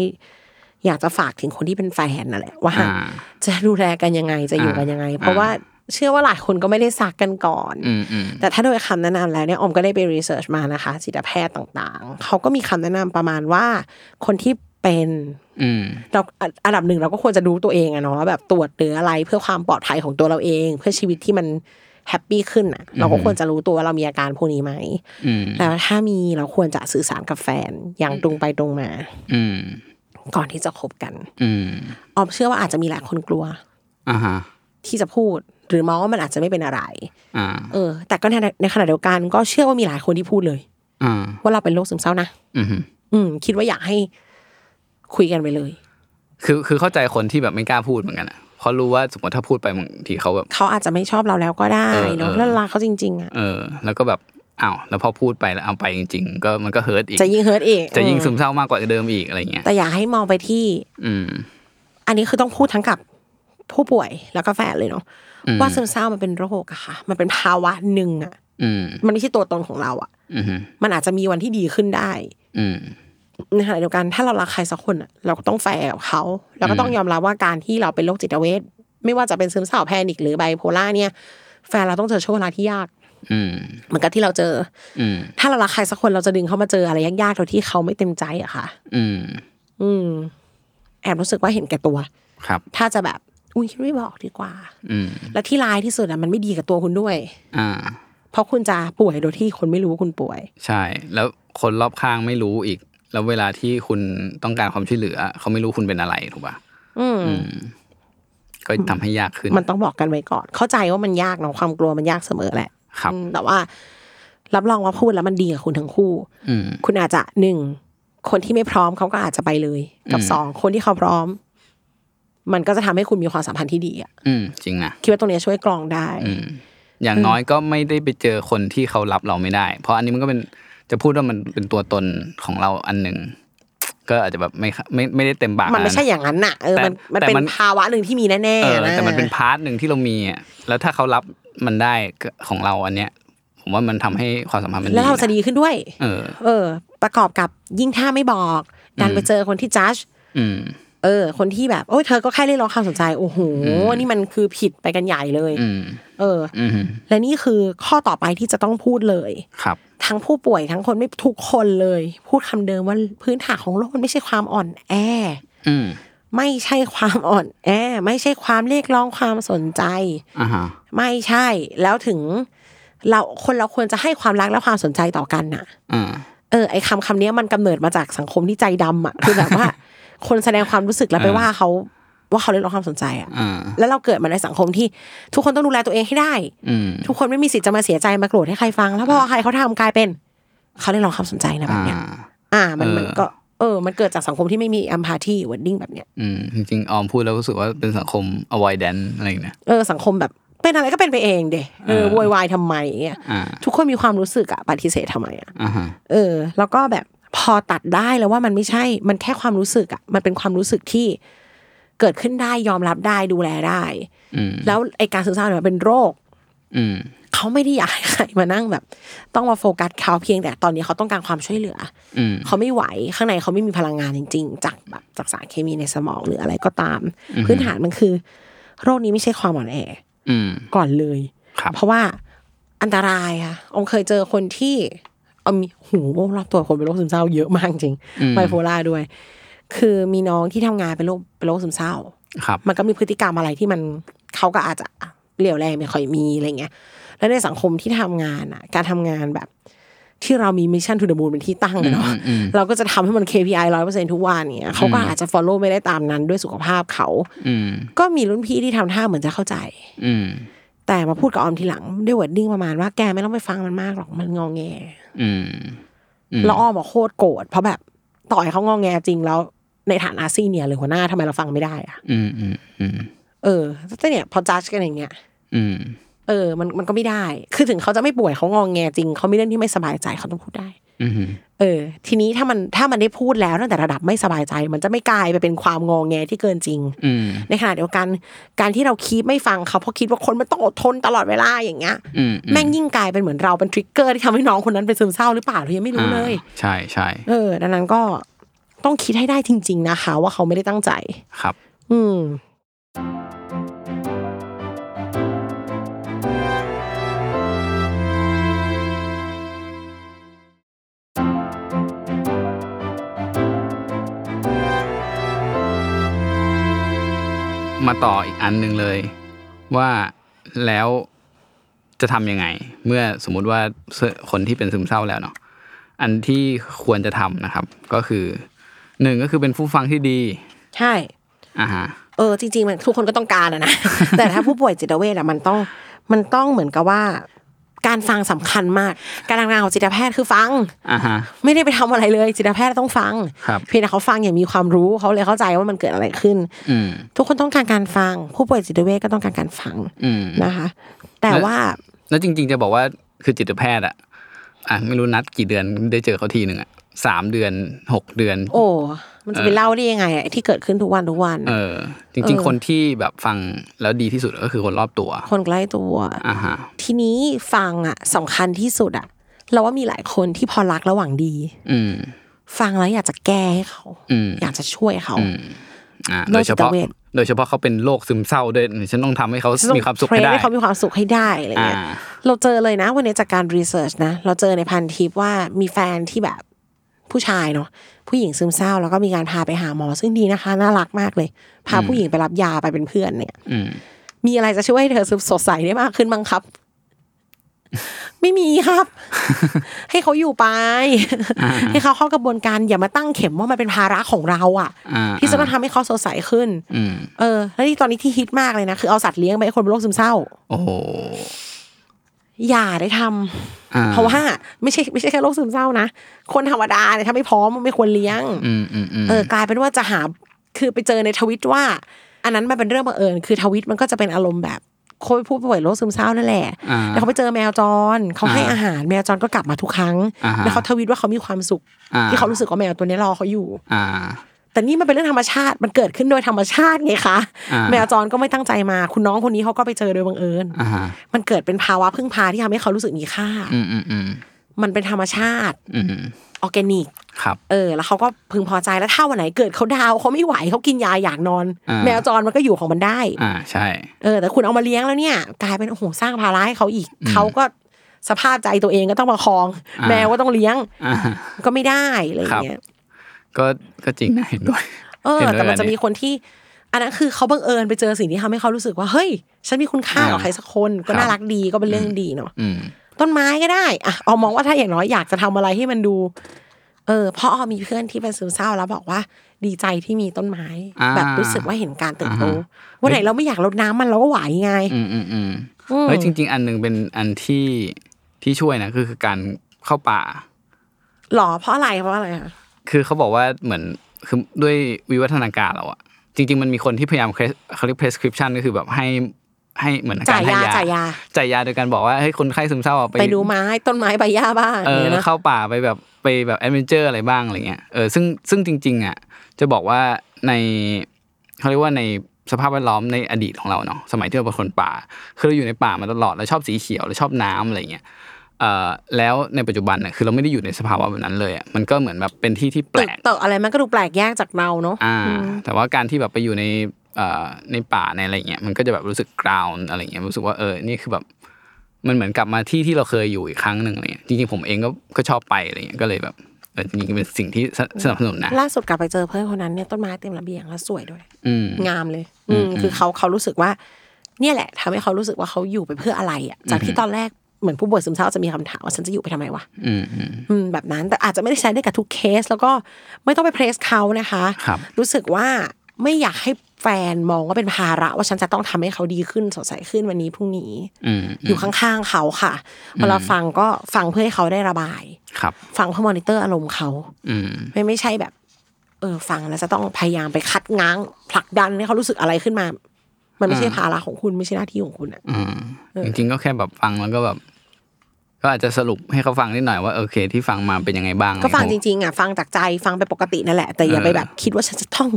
อยากจะฝากถึงคนที่เป็นแฟนนั่นแหละว่าอ่าจะดูแลกันยังไงจะอยู่กันยังไง เพราะว่า เชื่อว่าหลายคนก็ไม่ได้ซักกันก่อนอืมอืมแต่ถ้าโดยคำแนะนำแล้วเนี่ยออมก็ได้ไป research มานะคะจิตแพทย์ต่างๆ เขาก็มีคำแนะนำประมาณว่า คนที่เป็นอืมเราอะอันดับหนึ่งเราก็ควรจะรู้ตัวเองอะเนาะว่าแบบตรวจหรืออะไรเพื่อความปลอดภัยของตัวเราเอง เพื่อชีวิตที่มันแฮปปี้ขึ้นอะเราก็ควรจะรู้ตัวว่าเรามีอาการพวกนี้ไหมอืมแล้วถ้ามีเราควรจะสื่อสารกับแฟนอย่างตรงไปตรงมา อืมก่อนที่จะคบกัน อืมออมเชื่อว่าอาจจะมีหลายคนกลัวอ่าฮะที่จะพูด หรือมองว่ามันอาจจะไม่เป็นอะไรอ่าเออ แต่ก็ในในขณะเดียวกันก็เชื่อว่ามีหลายคนที่พูดเลยอ่าว่าเราเป็นโรคซึมเศร้านะอืมอืม คิดว่าอยากให้คุยกันไปเลย คือคือเข้าใจคนที่แบบไม่กล้าพูดเหมือนกันอะเพราะรู้ว่าสมมติถ้าพูดไปบางทีเขาแบบเขาอาจจะไม่ชอบเราแล้วก็ได้เออเนาะเออแล้วรักเขาจริง ๆอะเออ แล้วก็แบบอ้าวแล้วพอพูดไปแล้วเอาไปจริง ๆ ก็มันก็ hurt อีกจะยิ่ง hurt อีกจะยิ่งอืซึมเศร้ามากกว่าเดิมอีกอะไรเงี้ยแต่อยากให้มองไปที่ อืม อันนี้คือต้องพูดทั้งกับ ผู้ป่วยแล้วก็แฟนเลยเนาะอืมว่าซึมเศร้ามันเป็นโรคอะค่ะ มันเป็นภาวะหนึ่งอะอืมมันไม่ใช่ตัวตนของเราอะอืมมันอาจจะมีวันที่ดีขึ้นได้อืมในขณะเดียวกันถ้าเรารักใครสักคนอะเราก็ต้องแฟร์กับเขาแล้วก็ต้องยอมรับว่าการที่เราเป็นโรคจิตเวชไม่ว่าจะเป็นซึมเศร้า panic หรือไบโพล่าเนี่ย แฟนเราต้องเจอช่วงเวลาที่ยากอืมเหมือนกับที่เราเจอ อืมถ้าเรารักใครสักคนเราจะดึงเขามาเจออะไรยากๆโดยที่เขาไม่เต็มใจอะค่ะ อืม อืมแอบรู้สึกว่าเห็นแก่ตัว ครับ ถ้าจะแบบ อุ้ยไม่บอกดีกว่า อืมและที่ร้ายที่สุดอะมันไม่ดีกับตัวคุณด้วย อ่า เพราะคุณจะป่วยโดยที่คนไม่รู้ว่าคุณป่วย ใช่ แล้วคนรอบข้างไม่รู้อีก แล้วเวลาที่คุณต้องการความช่วยเหลือ เขาไม่รู้คุณเป็นอะไรถูกป่ะอืมอืมก็ทำให้ยากขึ้น มันต้องบอกกันไว้ก่อน เข้าใจว่ามันยากเนาะความกลัวมันยากเสมอแหละ ครับอืมแต่ว่า รับรองว่าพูดแล้วมันดีกับคุณทั้งคู่อืมคุณอาจจะหนึ่งคนที่ไม่พร้อมเขาก็อาจจะไปเลย กับอืมสองคนที่เขาพร้อม มันก็จะทำให้คุณมีความสัมพันธ์ที่ดีอะอืมจริงนะคิดว่าตรงเนี้ยช่วยกรองได้ อืมอย่างน้อยก็ไม่ได้ไปเจอคนที่เขารับเราไม่ได้ เพราะอันนี้มันก็เป็นจะพูดว่ามันเป็นตัวตนของเราอันหนึ่งก็อาจจะแบบไม่ไม่ไม่ได้เต็มปากมันไม่ใช่ะอย่างนั้นน่ะเออแต่มันมันแต่เป็นมันภาวะหนึ่งที่มีแน่เออๆนะแต่มันเป็น part หนึ่งที่เรามีอะแล้วถ้าเขารับมันได้ของเราอันเนี้ย ผมว่ามันทำให้ความสัมพันธ์มันดีแล้วเราจะนดีขึ้นด้วย เออ เออ ประกอบกับยิ่งถ้าไม่บอกดันไปเจอคนที่จัดอืม เออ คนที่แบบโอ้ยเธอก็แค่เรียกร้องความสนใจโอ้โหนี่มันคือผิดไปกันใหญ่เลยอืมเอออืมและนี่คือข้อต่อไปที่จะต้องพูดเลยครับ ทั้งผู้ป่วยทั้งคนไม่ทุกคนเลย พูดคำเดิมว่าพื้นฐานของโรคมันไม่ใช่ความอ่อนแออืมไม่ใช่ความอ่อนแอ ไม่ใช่ความเรียกร้องความสนใจอ่าฮะไม่ใช่แล้วถึง เราคนเราควรจะให้ความรักและความสนใจต่อกันน่ะอ่าเออไอ้คำคำนี้มันกำเนิดมาจากสังคมที่ใจดำอะคือแบบว่า คนแสดงความรู้สึกแล้วไปว่าเขาว่าเขาเรียกร้องความสนใจอะอ่าแล้วเราเกิดมาในสังคมที่ทุกคนต้องดูแลตัวเองให้ได้อืมทุกคนไม่มีสิทธิ์จะมาเสียใจมาโกรธให้ใครฟัง แล้วพอใครเขาทำกลายเป็น เขาเรียกร้องความสนใจนะแบบเนี้ยอ่าอ่ามันเออมันก็เออ มันเกิดจากสังคมที่ไม่มีอัมพาธีวอร์ดิ้งแบบเนี้ย อืม จริงๆ ออมพูดแล้วรู้สึกว่าเป็นสังคม avoidance อะไรอย่างเงี้ย เออ สังคมแบบ เป็นอะไรก็เป็นไปเองเดะเออเออโวยวายทำไมอะอ่าทุกคนมีความรู้สึกอะปฏิเสธทำไมอะอ่าฮะเออ แล้วก็แบบ พอตัดได้แล้วว่ามันไม่ใช่ มันแค่ความรู้สึกอะมันเป็นความรู้สึกที่เกิดขึ้นได้ยอมรับได้ดูแลได้อืมแล้วไอการซึมเศร้าเนี่ยมันเป็นโรคอืมเขาไม่ได้อยากให้ใครมานั่งแบบ ต้องมาโฟกัสเขาเพียงแต่ตอนนี้เขาต้องการความช่วยเหลืออืมเขาไม่ไหวข้างในเขาไม่มีพลังงานจริง ๆ จากแบบจากสารเคมีในสมองหรืออะไรก็ตาม พื้นฐานมันคือ โรคนี้ไม่ใช่ความอ่อนแออืมก่อนเลยครับเพราะว่าอันตรายค่ะอมเคยเจอคนที่ เอามีหูรอบตัวคนเป็นโรคซึมเศร้าเยอะมากจริงไบโพล่าด้วย คือมีน้องที่ทำงานเป็นโรคเป็นโรคซึมเศร้าครับมันก็มีพฤติกรรมอะไรที่มันเขาก็อาจจะเหลี่ยวแรงไม่ค่อยมีอะไรเงี้ย แล้วในสังคมที่ทำงานอะ การทำงานแบบ ที่เรามีมิชชั่นทูเด e m มูนเป็นที่ตั้งอะเนาะอืมอืมเราก็จะทำให้มัน KPI ร้อยเปอร์เซ็นทุกวันเนี่ยเขาก็อาจจะ follow ไม่ได้ตามนั้นด้วยสุขภาพเขาอืมก็มีรุ่นพี่ที่ทำท่าเหมือนจะเข้าใจ อืม แต่มาพูดกับออมทีหลังด้วย wording ประมาณว่าแกไม่ต้องไปฟังมันมากหรอกมันงอแงอืมอืมแล้วอ้อมออมโคตรโกรธเพราะแบบต่อให้เขางอแงจริงแล้วในฐานะ senior หรือหัวหน้าทำไมเราฟังไม่ได้อะอืมอืมอืมเออแต่เนี่ย พอจัดกันอย่างเงี้ยอืมเออ มันมันก็ไม่ได้ คือถึงเขาจะไม่ป่วยเขางองแงจริงเขามีเรื่องที่ไม่สบายใจเขาต้องพูดได้อืม เออ ทีนี้ถ้ามันถ้ามันได้พูดแล้วตั้งแต่ระดับไม่สบายใจ มันจะไม่กลายไปเป็นความงองแงที่เกินจริงอืมในขณะเดียวกัน การที่เราคีบไม่ฟังเขาเพราะคิดว่าคนมันต้องอดทนตลอดเวลาอย่างเงี้ยอืมแม่งยิ่งกลายเป็นเหมือนเราเป็นทริกเกอร์ที่ทำให้น้องคนนั้นเป็นซึมเศร้าหรือเปล่าเรายังไม่รู้เลยอ่าใช่ใช่เออ ดังนั้นก็ต้องคิดให้ได้จริง ๆ นะคะ ว่าเขาไม่ได้ตั้งใจครับ อืม มาต่ออีกอันหนึ่งเลย ว่าแล้วจะทำยังไง เมื่อสมมุติว่าคนที่เป็นซึมเศร้าแล้วเนาะอันที่ควรจะทำนะครับ ก็คือหนึ่งก็คือเป็นผู้ฟังที่ดี ใช่อ่าฮะเออจริงๆมันทุกคนก็ต้องการอะนะแต่ถ้าผู้ป่วยจิตเวชอะมันต้องมันต้องเหมือนกับว่า การฟังสำคัญมาก การทำงานของจิตแพทย์คือฟังอ่าฮะไม่ได้ไปทำอะไรเลย จิตแพทย์ต้องฟังครับเพียงแต่เขาฟังอย่างมีความรู้เขาเลยเข้าใจว่ามันเกิดอะไรขึ้นอืมทุกคนต้องการการฟัง ผู้ป่วยจิตเวชก็ต้องการการฟังอืมนะคะ แต่ว่าแล้วจริง ๆ จะบอกว่าคือจิตแพทย์อะอะไม่รู้นัดกี่เดือนได้เจอเขาทีหนึ่งอะ สามเดือนหกเดือน โอ้ มันจะไปเล่าได้ยังไงอะที่เกิดขึ้นทุกวันทุกวัน เออ จริง ๆ คนที่แบบฟังแล้วดีที่สุดก็คือคนรอบตัว คนใกล้ตัวอ่าฮะทีนี้ฟังอะสำคัญที่สุดอะเราว่ามีหลายคนที่พอรักระหว่างดี อืมฟังแล้วอยากจะแก้ให้เขาอืมอยากจะช่วยเขาอืมอ่าโรโดคยเฉพาะจิตเวชโดยเฉพาะเขาเป็นโรคซึมเศร้าด้วยฉันต้องทำให้เขาต้องมีความสุขเทรให้นได้ให้เขามีความสุขให้ได้อะไรเงี้ยอ่าเราเจอเลยนะ วันนี้จากการรีเสิร์ชนะ เราเจอในพันทิปว่ามีแฟนที่แบบ ผู้ชายเนาะผู้หญิงซึมเศร้า แล้วก็มีการพาไปหาหมอซึ่งดีนะคะ น่ารักมากเลย พาผู้หญิงไปรับยาไปเป็นเพื่อนเนี่ยอืมมีอะไรจะช่วยให้เธอสดใสได้มากขึ้นบ้างครับ ไม่มีครับ ให้เขาอยู่ไป ให้เขาเข้ากระบวนการอย่ามาตั้งเข็มว่ามันเป็นภาระของเรา อะอ่าที่จะต้องทำให้เขาสดใสขึ้นอืมเออ แล้วที่ตอนนี้ที่ฮิตมากเลยนะคือเอาสัตว์เลี้ยงไปให้คนเป็นโรคซึมเศร้า โอ้โห อย่าได้ทำอ่าเพราะว่าไม่ใช่ไม่ใช่แค่โรคซึมเศร้านะ คนธรรมดาเนี่ยถ้าไม่พร้อมมันไม่ควรเลี้ยงอืมอืมอืมเออกลายเป็นว่าจะหาคือไปเจอในทวิตว่า อันนั้นมันเป็นเรื่องบังเอิญคือทวิตมันก็จะเป็นอารมณ์แบบคนผู้ป่วยโรคซึมเศร้านั่นแหละอ่าแล้วเขาไปเจอแมวจรเขาให้อ่าอาหารแมวจรก็กลับมาทุกครั้งอ่าฮะแล้วเขาทวิตว่าเขามีความสุขอ่าที่เขารู้สึกว่าแมวตัวนี้รอเขาอยู่อ่า แต่นี่มันเป็นเรื่องธรรมชาติมันเกิดขึ้นโดยธรรมชาติไงคะอ่าแมวจรก็ไม่ตั้งใจมา คุณน้องคนนี้เขาก็ไปเจอโดยบังเอิญอ่าฮะมันเกิดเป็นภาวะพึ่งพาที่ทำให้เขารู้สึกมีค่าอืมอืมอืมมันเป็นธรรมชาติอืมออร์แกนิกครับ เออ แล้วเขาก็พึงพอใจแล้วถ้าวันไหนเกิดเขาดาวเขาไม่ไหวเขากินยาอยากนอนอ่าแมวจรมันก็อยู่ของมันได้ อ่าใช่ เออ แต่คุณเอามาเลี้ยงแล้วเนี่ย กลายเป็นโอ้โหสร้างภาระให้เขาอีกเขาก็สภาพใจตัวเองก็ต้องมาครองอ่าแมวก็ต้องเลี้ยงอ่าก็ไม่ได้อะไรอย่างเงี้ย ก็ก็จริงนะเห็นด้วยเออเห็นด้วยแต่มันจะอันนี้มีคนที่ อันนั้นคือเขาบังเอิญไปเจอสิ่งที่ทำให้เขารู้สึกว่าเฮ้ย ฉันมีคุณค่ากับอ่าใครสักคนก็ครับน่ารักดีก็เป็นเรื่องดีเนาะอืมต้นไม้ก็ได้อะเอามองว่าถ้าอย่างน้อยอยากจะทำอะไรให้มันดู เออเพราะออมีเพื่อนที่เป็นซึมเศร้าแล้วบอกว่าดีใจที่มีต้นไม้อ่าแบบรู้สึกว่าเห็นการเติบโตอ่าฮะวันไหนเราไม่อยากรดน้ำมันเราก็ไหวไงอืมอืมอืมอืมเฮ้ยจริง ๆ อันหนึ่งเป็นอันที่ที่ช่วยนะคือคือการเข้าป่าหรอเพราะอะไรเพราะอะไรคะ คือเขาบอกว่าเหมือนคือด้วยวิวัฒนาการเราอะจริง ๆ มันมีคนที่พยายามเขาเรียก prescription ก็คือแบบให้ให้เหมือนจ่ายกรให้ยาจ่ายยาจ่ายยาโดยการบอกว่าให้คนไข้ซึมเศร้าอะไปไปดูไม้ต้นไม้ใบหญ้าบ้างเออเนี่ยนะเข้าป่าไปแบบไปแบบ adventure อะไรบ้างอะไรเงี้ยเออซึ่งซึ่งจริง ๆอะจะบอกว่าในเขาเรียกว่าในสภาพแวดล้อมในอดีตของเราเนาะสมัยที่เราเป็นคนป่าคือเราอยู่ในป่ามาตลอดเราชอบสีเขียวเราชอบน้ำอะไรเงี้ยเอ่อ แล้วในปัจจุบันน่ะคือเราไม่ได้อยู่ในสภาวะแบบนั้นเลยอะมันก็เหมือนแบบเป็นที่ที่แปลตึกกเตอะอะไรมันก็ดูแปลกแยกจากเราเนาะอ่า แต่ว่าการที่แบบไปอยู่ในเอ่อในป่าในอะไรเงี้ยมันก็จะแบบรู้สึกกราวอะไรเงี้ยรู้สึกว่าเออนี่คือแบบมันเหมือนกลับมาที่ที่เราเคยอยู่อีกครั้งหนึ่งอะไรเงี้ยจริงๆผมเองก็ก็ชอบไปอะไรเงี้ยก็เลยแบบเออจริงๆเป็นสิ่งที่สสนับสนุนนะล่าสุดกลับไปเจอเพื่อนคนนั้นเนี่ยต้นไม้เต็มระเบียงแล้วสวยด้วยอืมงามเลย อืมคือเขาเขารู้สึกว่า เนี่ยแหละทำให้เขารู้สึกว่าเขาอยู่ไปเพื่ออะไรอะจากที่ตอนแรก เหมือนผู้ป่วยซึมเศร้าจะมีคำถามว่าฉันจะอยู่ไปทำไมวะอืมอืมอืมแบบนั้นแต่อาจจะไม่ได้ใช้ได้กับทุกเคส แล้วก็ไม่ต้องไปเพรสเขานะคะครับรู้สึกว่าไม่อยากให้แฟนมองว่าเป็นภาระ ว่าฉันจะต้องทำให้เขาดีขึ้นสดใสขึ้นวันนี้พรุ่งนี้อืมอยู่ข้างๆเขาค่ะเวลาฟังก็ฟังเพื่อให้เขาได้ระบาย ครับ ฟังเพื่อมอนิเตอร์อารมณ์เขาอืมไม่ไม่ใช่แบบ เออฟังแล้วจะต้องพยายามไปคัดง้างผลักดันให้เขารู้สึกอะไรขึ้นมา มันไม่ใช่ภาระของคุณไม่ใช่หน้าที่ของคุณอะอืมจริงๆก็แค่แบบฟังแล้วก็แบบก็อาจจะสรุปให้เขาฟังนิดหน่อยว่าโอเค ที่ฟังมาเป็นยังไงบ้าง ก็ฟังจริงๆอะฟังจากใจฟังไปปกตินั่นแหละ แต่อย่าไปแบบคิดว่าฉันจะต้อง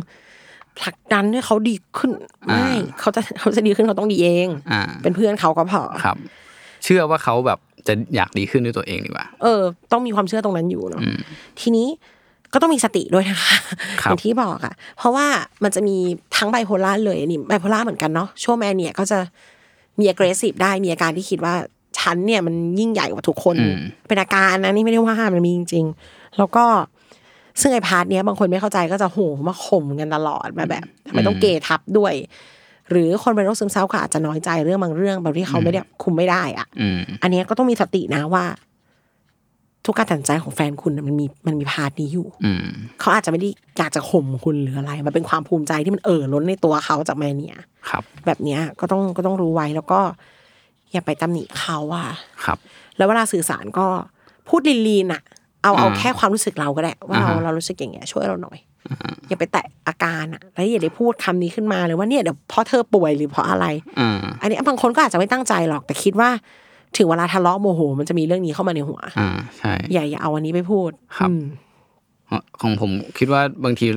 ผลักดันให้เขาดีขึ้นไม่เขาจะเขาจะดีขึ้นเขาต้องดีเองอ่าเป็นเพื่อนเขาก็พอครับ เชื่อว่าเขาแบบจะอยากดีขึ้นด้วยตัวเองดีกว่า เออ ต้องมีความเชื่อตรงนั้นอยู่เนาะทีนี้ ก็ต้องมีสติด้วยนะคะครัอบย่างที่บอกอะเพราะว่ามันจะมีทั้งไบโพล่าเลยอันนี้ไบโพล่าเหมือนกันเนาะช่วงแมนเนี่ยก็จะมี aggressive ได้มีอาการที่คิดว่าฉันเนี่ยมันยิ่งใหญ่กว่าทุกคน เป็นอาการนะนี่ไม่ได้ว่ามันมีจริง ๆ แล้วก็ซึ่งไอ part เนี้ยบางคนไม่เข้าใจก็จะโหมาข่มกันตลอดมาแบบทำไมต้องเกทับด้วย หรือคนเป็นโรคซึมเศร้าก็อาจจะน้อยใจเรื่องบางเรื่องแบบที่เขาไม่ได้คุมไม่ได้อะอืมอันเนี้ยก็ต้องมีสตินะว่า ทุกการตัดสินใจของแฟนคุณน่ะมันมีมันมี part นี้อยู่อืมเขาอาจจะไม่ได้อยากจะข่มคุณหรืออะไร มันเป็นความภูมิใจที่มันเอ่อล้นในตัวเขาจาก mania ครับ แบบเนี้ยก็ต้องก็ต้องรู้ไว้แล้วก็ อย่าไปตำหนิเขาอะครับ แล้วเวลาสื่อสารก็พูดลีนๆอะ เอาเอาอ่าแค่ความรู้สึกเราก็ได้ ว่าเราอ่าฮะเรารู้สึกอย่างเงี้ยช่วยเราหน่อยอย่าไปแตะอาการอะ แล้วอย่าได้พูดคำนี้ขึ้นมาเลยว่าเนี่ยเดี๋ยวเพราะเธอป่วยหรือเพราะอะไรอืมอันนี้บางคนก็อาจจะไม่ตั้งใจหรอกแต่คิดว่า ถึงเวลาทะเลาะโมโห มันจะมีเรื่องนี้เข้ามาในหัว อ่าใช่อย่าอย่าเอาอันนี้ไปพูดครับอืมของผมคิดว่าบางที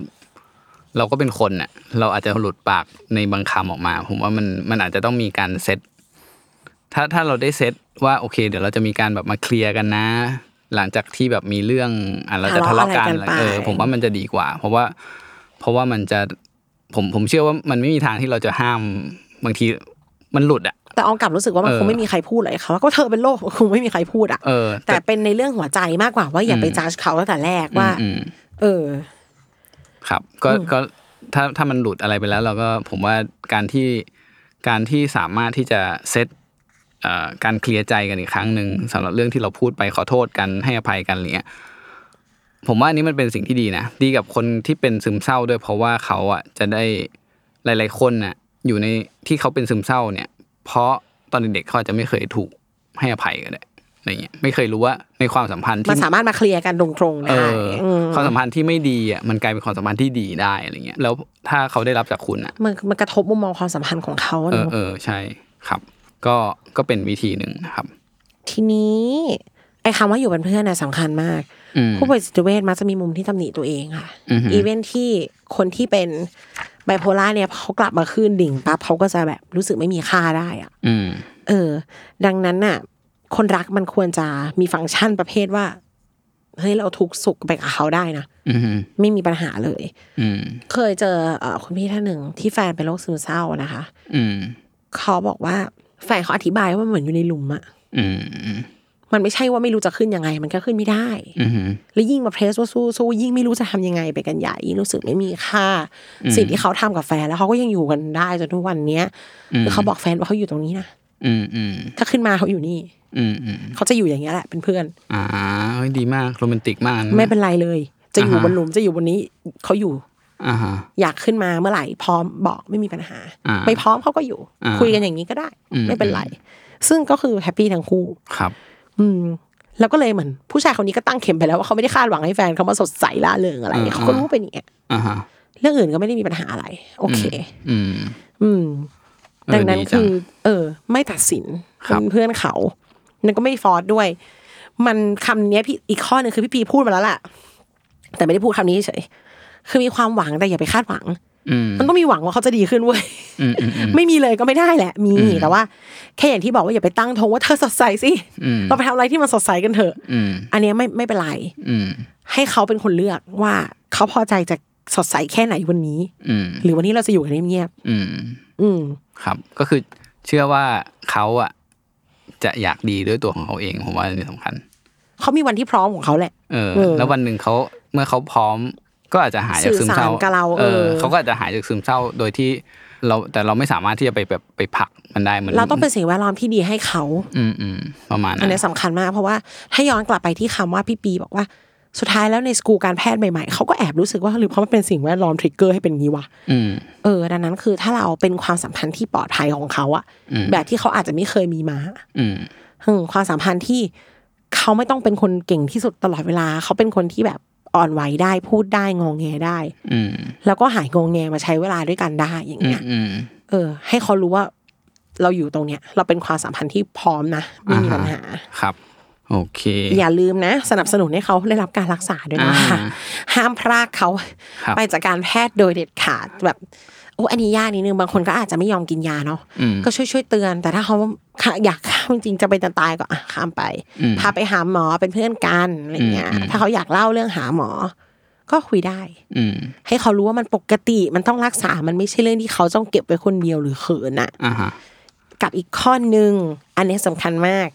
เราก็เป็นคนเนี่ยเราอาจจะหลุดปากในบางคำออกมา ผมว่ามันมันอาจจะต้องมีการเซตถ้าถ้าเราได้เซตว่าโอเค เดี๋ยวเราจะมีการแบบมาเคลียร์กันนะ หลังจากที่แบบมีเรื่องอะเราจะทะเลาะกันทะเลาะอะไรกันไปเออ ผมว่ามันจะดีกว่า เพราะว่า เพราะว่ามันจะผมผมเชื่อว่ามันไม่มีทางที่เราจะห้ามบางทีมันหลุดอะ แต่อองกลับรู้สึกว่ามันเออคงไม่มีใครพูดเลยเขาก็เธอเป็นโรคคงไม่มีใครพูดอะเออแต่เป็นในเรื่องหัวใจมากกว่าว่าอย่าไปจ้าเขาตั้งแต่แรกว่าอืมเออ ครับ ก็ก็ถ้าถ้ามันหลุดอะไรไปแล้ว เราก็ผมว่าการที่การที่สามารถที่จะเซตเอ่อการเคลียร์ใจกันอีกครั้งหนึ่งสำหรับเรื่องที่เราพูดไปขอโทษกันให้อภัยกันอะไรเงี้ยผมว่าอันนี้มันเป็นสิ่งที่ดีนะดีกับคนที่เป็นซึมเศร้าด้วยเพราะว่าเขาอะจะได้หลาย ๆ คนน่ะ อยู่ในที่เขาเป็นซึมเศร้าเนี่ย เพราะตอนเด็กๆเขาอาจจะไม่เคยถูกให้อภัยกันเลยอะไรเงี้ยไม่เคยรู้ว่าในความสัมพันธ์มันที่สามารถมาเคลียร์กันตรงๆเอได้อมความสัมพันธ์ที่ไม่ดีอะมันกลายเป็นความสัมพันธ์ที่ดีได้อะไรเงี้ยแล้วถ้าเขาได้รับจากคุณอะมันมันกระทบมุมมองความสัมพันธ์ของเขาอะเออเนาะเออใช่ครับ ก็ก็เป็นวิธีหนึ่งนะครับ ทีนี้ไอ้คำว่าอยู่เป็นเพื่อนน่ะสำคัญมากอืมผู้ป่วยจิตเวชมักจะมีมุมที่ตำหนิตัวเองค่ะอือหืออีเวนที่คนที่เป็น ไบโพล่าเนี่ยเขากลับมาขึ้นดิ่งปั๊บเขาก็จะแบบรู้สึกไม่มีค่าได้อะอืมเออ ดังนั้นน่ะ คนรักมันควรจะมีฟังก์ชันประเภทว่าเฮ้ยเราทุกข์สุขไปกับเขาได้นะอืมไม่มีปัญหาเลยอืมเคยเจอเอ่อคุณพี่ท่านหนึ่งที่แฟนเป็นโรคซึมเศร้านะคะอืมเขาบอกว่าแฟนเขาอธิบายว่ามันเหมือนอยู่ในหลุมอะอื มอืมมันไม่ใช่ว่าไม่รู้จะขึ้นยังไง มันก็ขึ้นไม่ได้อืมแล้วยิ่งมาเพรสว่าสู้สู้ยิ่งไม่รู้จะทำยังไงไปกันใหญ่ยิ่งรู้สึกไม่มีค่า สิ่งที่เขาทำกับแฟนแล้วเขาก็ยังอยู่กันได้จนทุกวันเนี้ยคือเขาบอกแฟนว่าเขาอยู่ตรงนี้นะอืมอืมถ้าขึ้นมาเขาอยู่นี่อืมอืมเขาจะอยู่อย่างเงี้ยแหละเป็นเพื่อน อ่าเฮ้ยดีมากโรแมนติกมากะไม่เป็นไรเลย จะอยู่อ่าฮะบนหลุมจะอยู่บนนี้เขาอยู่อ่าฮะอยากขึ้นมาเมื่อไหร่พร้อมบอกไม่มีปัญหาอ่าไม่พร้อมเขาก็อยู่อ่าคุยกันอย่างนี้ก็ได้อืมไม่เป็นไร ซึ่งก็คือแฮปปี้ทั้งคู่ครับ อืมแล้วก็เลยเหมือนผู้ชายคนนี้ก็ตั้งเข็มไปแล้วว่าเขาไม่ได้คาดหวังให้แฟนเขามาสดใสล่าเริงอะไรอ่าเขาก็รู้เป็นอย่างเงี้ยอ่าฮะเรื่องอื่นก็ไม่ได้มีปัญหาอะไร โอเค อืม อืมเออดังนั้นดีจังคือ เออ ไม่ตัดสินครับเป็นเพื่อนเขานั่นก็ไม่ฟอร์สด้วย มันคำเนี้ยพี่อีกข้อหนึ่งคือพี่ปีพูดมาแล้วแหละแต่ไม่ได้พูดคำนี้เฉยคือมีความหวังแต่อย่าไปคาดหวังอื มมันต้องมีหวังว่าเขาจะดีขึ้นเว้ยอืมอืมอืมไม่มีเลยก็ไม่ได้แหละ มีแต่ว่า แค่อย่างที่บอกว่าอย่าไปตั้งธงว่าเธอสดใสสิอืมเราไปทำอะไรที่มันสดใสกันเถอะอืมอันเนี้ยไม่ไม่เป็นไรอืมให้เขาเป็นคนเลือกว่าเขาพอใจจะสดใสแค่ไหนวันนี้อืมหรือวันนี้เราจะอยู่กันเงียบอืมๆอืมครับ ก็คือเชื่อว่าเขาอะ จะอยากดีด้วยตัวของเขาเองผมว่าอันนี้สำคัญเขามีวันที่พร้อมของเขาแหละเออเออแล้ววันหนึ่งเขาเมื่อเขาพร้อม ก็อาจจะหายจากซึมเศร้าสื่อสารกับเราเอเอออเขาก็อาจจะหายจากซึมเศร้าโดยที่เราแต่เราไม่สามารถที่จะไปแบบไปผลักมันได้เหมือนเราต้องเป็นสิ่งแวดล้อมที่ดีให้เขา อืมอืมประมาณอันนั้นนี้สำคัญมาก เพราะว่าถ้าย้อนกลับไปที่คำว่าพี่ปีบอกว่าสุดท้ายแล้วในสกูลการแพทย์ใหม่ๆเขาก็แอบรู้สึกว่าหรือเพราะมันเป็นสิ่งแวดล้อมทริกเกอร์ให้เป็นงี้วะอืมเออดังนั้นคือถ้าเราเป็นความสัมพันธ์ที่ปลอดภัยของเขาอะอืมแบบที่เขาอาจจะไม่เคยมีมาอืมอืมความสัมพันธ์ที่เขาไม่ต้องเป็นคนเก่งที่สุดตลอดเวลา เขาเป็นคนที่แบบ อ่อนไหวได้พูดได้งองแงได้ อืมแล้วก็หายงองแงมาใช้เวลาด้วยกันได้อย่างอืเงี้มยอืมเออ ให้เขารู้ว่าเราอยู่ตรงเนี้ย เราเป็นความสัมพันธ์ที่พร้อมนะไม่มีปัญหาครับโอเค อย่าลืมนะ สนับสนุนให้เขาได้รับการรักษาด้วยนะคะอ่าห้ามพรากเขาครับไปจากการแพทย์โดยเด็ดขาดแบบ โอ้อันนี้ยากนิดนึงบางคนก็อาจจะไม่ยอมกินยาเนาะอืมก็ช่วยช่วยๆเตือน แต่ถ้าเขาอยากข้ามจริงๆจะเป็นจะตายก็อะข้ามไปอืมพาไปหาหมอเป็นเพื่อนกันอะไรเงี้ยอืมอืมถ้าเขาอยากเล่าเรื่องหาหมอ ก็คุยได้ อืมให้เขารู้ว่ามันปกติมันต้องรักษา มันไม่ใช่เรื่องที่เขาต้องเก็บไว้คนเดียวหรือเขินอะอ่าฮะกับอีกข้อหนึ่งอันนี้สำคัญมาก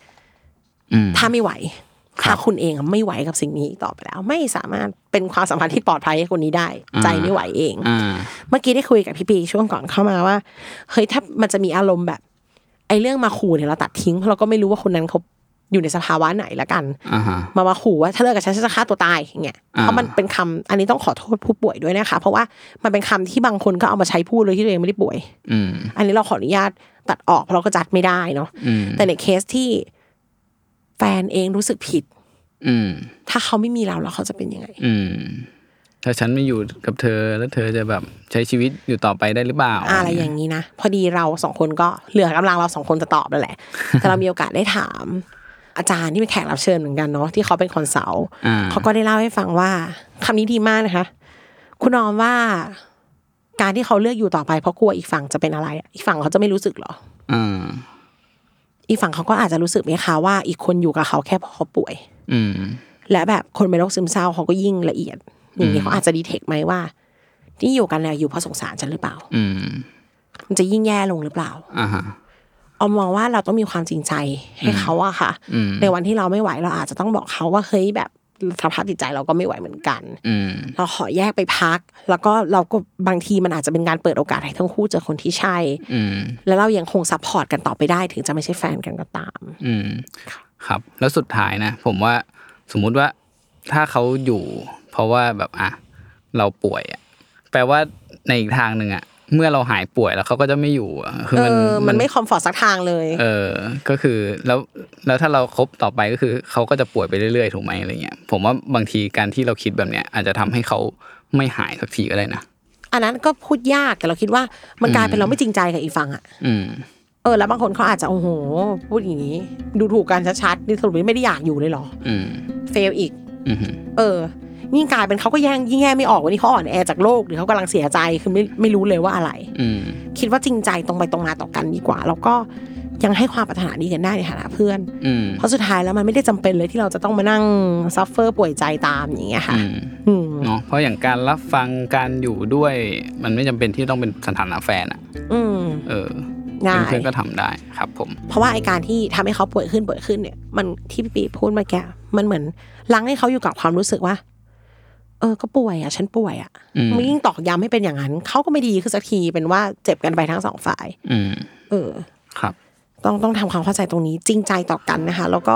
อืมถ้าไม่ไหวครับ ถ้าคุณเองอะไม่ไหวกับสิ่งนี้อีกต่อไปแล้ว ไม่สามารถเป็นความสัมพันธ์ที่ปลอดภัยให้คนนี้ได้ ใจไม่ไหวเองอ่าเมื่อกี้ได้คุยกับพี่ปีช่วงก่อนเข้ามาว่าเฮ้ยถ้ามันจะมีอารมณ์แบบ ไอ้เรื่องมาขู่เนี่ยเราตัดทิ้งเพราะเราก็ไม่รู้ว่าคนนั้นเขาอยู่ในสภาวะไหนละกันอ่าฮะมามาขู่ว่าถ้าเลิกกับฉันฉันจะฆ่าตัวตายอย่างเงี้ยอ่าเพราะมันเป็นคำอันนี้ต้องขอโทษผู้ป่วยด้วยนะคะ เพราะว่ามันเป็นคำที่บางคนก็เอามาใช้พูดเลยที่ตัวเองไม่ได้ป่วยอืมอันนี้เราขออนุญาตตัดออกเพราะเราก็จัดไม่ได้เนาะอืมแต่ในเคสที่ แฟนเองรู้สึกผิด อืม ถ้าเขาไม่มีเราแล้วเขาจะเป็นยังไง อืม ถ้าฉันไม่อยู่กับเธอแล้วเธอจะแบบใช้ชีวิตอยู่ต่อไปได้หรือเปล่า อะไรอย่างนี้นะพอดีเราสองคนก็เหลือกำลังเราสองคนจะตอบนั่นแหละ แต่เรามีโอกาสได้ถาม อาจารย์ที่เป็นแขกรับเชิญเหมือนกันเนาะที่เขาเป็น consultอ่าเขาก็ได้เล่าให้ฟังว่าคำนี้ดีมากนะคะ คุณนอมว่าการที่เขาเลือกอยู่ต่อไปเพราะกลัวอีกฝั่งจะเป็นอะไรอะอีกฝั่งเขาจะไม่รู้สึกเหรออ่า อีกฝั่งเขาก็อาจจะรู้สึกไหมคะว่าอีกคนอยู่กับเขาแค่เพราะเขาป่วย อืมและแบบคนเป็นโรคซึมเศร้าเขาก็ยิ่งละเอียดอย่างนี้เขาอาจจะดีเทคไหมว่าที่อยู่กันเนี่ยอยู่เพราะสงสารฉันหรือเปล่า อืมมันจะยิ่งแย่ลงหรือเปล่าอ่าฮะออมมองว่าเราต้องมีความจริงใจให้เขาอะค่ะอืมในวันที่เราไม่ไหวเราอาจจะต้องบอกเขาว่าเฮ้ยแบบ สภาพจิตใจเราก็ไม่ไหวเหมือนกันอืมเราขอแยกไปพัก แล้วก็เราก็บางทีมันอาจจะเป็นการเปิดโอกาสให้ทั้งคู่เจอคนที่ใช่อืมแล้วเรายังคง support กันต่อไปได้ถึงจะไม่ใช่แฟนกันก็ตาม อืมครับ แล้วสุดท้ายนะผมว่าสมมุติว่าถ้าเขาอยู่ เพราะว่าแบบอะเราป่วยอะแปลว่าในอีกทางหนึ่งอะ เมื่อเราหายป่วยแล้วเขาก็จะไม่อยู่อะคือเอมันอมันไม่คอมฟอร์ตสักทางเลย เออ ก็คือแล้วแล้วถ้าเราคบต่อไปก็คือเขาก็จะป่วยไปเรื่อยๆถูกไหมอะไรเงี้ยผมว่าบางทีการที่เราคิดแบบเนี้ยอาจจะทำให้เขาไม่หายสักทีก็ได้นะอันนั้นก็พูดยากแต่เราคิดว่ามันกลายเป็นเราไม่จริงใจกับอีกฝั่งอะอืมเออ แล้วบางคนเขาอาจจะโอ้โหพูดอย่างนี้ ดูถูกกันชัดๆนี่สรุปไม่ได้อยากอยู่เลยเหรออืมเฟลอีกอืมเออ ยิ่งกลายเป็นเขาก็แย่งยิ่งแย่ไม่ออกวันนี้เขาอ่อนแอจากโลกหรือเขากำลังเสียใจคือไม่ไม่รู้เลยว่าอะไรอืมคิดว่าจริงใจตรงไปตรงมาต่อกันดีกว่า แล้วก็ยังให้ความปรารถนาดีกันได้ในฐานะเพื่อนอืมเพราะสุดท้ายแล้วมันไม่ได้จำเป็นเลยที่เราจะต้องมานั่ง suffer ป่วยใจตามอย่างเงี้ยค่ะอืมอืมเนาะเพราะอย่างการรับฟังการอยู่ด้วย มันไม่จำเป็นที่ต้องเป็นสถานะแฟนอะอืมเออได้เพื่อนๆก็ทำได้ครับผม เพราะว่าไอการที่ทำให้เขาป่วยขึ้นป่วยขึ้นเนี่ย มันที่พี่ปีพูดเมื่อกี้มันเหมือนรั้งให้เขาอยู่กับความรู้สึกว่า เออก็ป่วยอะ ฉันป่วยอะอืมมันยิ่งตอกย้ำให้เป็นอย่างนั้นเขาก็ไม่ดีขึ้นสักทีเป็นว่าเจ็บกันไปทั้งสองฝ่ายอืมเออครับ ต้องต้องทำความเข้าใจตรงนี้ จริงใจต่อกันนะคะ แล้วก็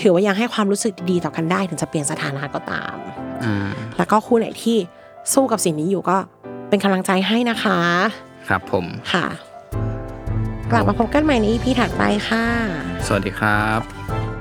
ถือว่ายังให้ความรู้สึกดีๆต่อกันได้ ถึงจะเปลี่ยนสถานะก็ตามอ่าแล้วก็คู่ไหนที่สู้กับสิ่งนี้อยู่ก็เป็นกำลังใจให้นะคะ ครับผมค่ะ กลับมาพบกันใหม่ใน EP ถัดไปค่ะ สวัสดีครับ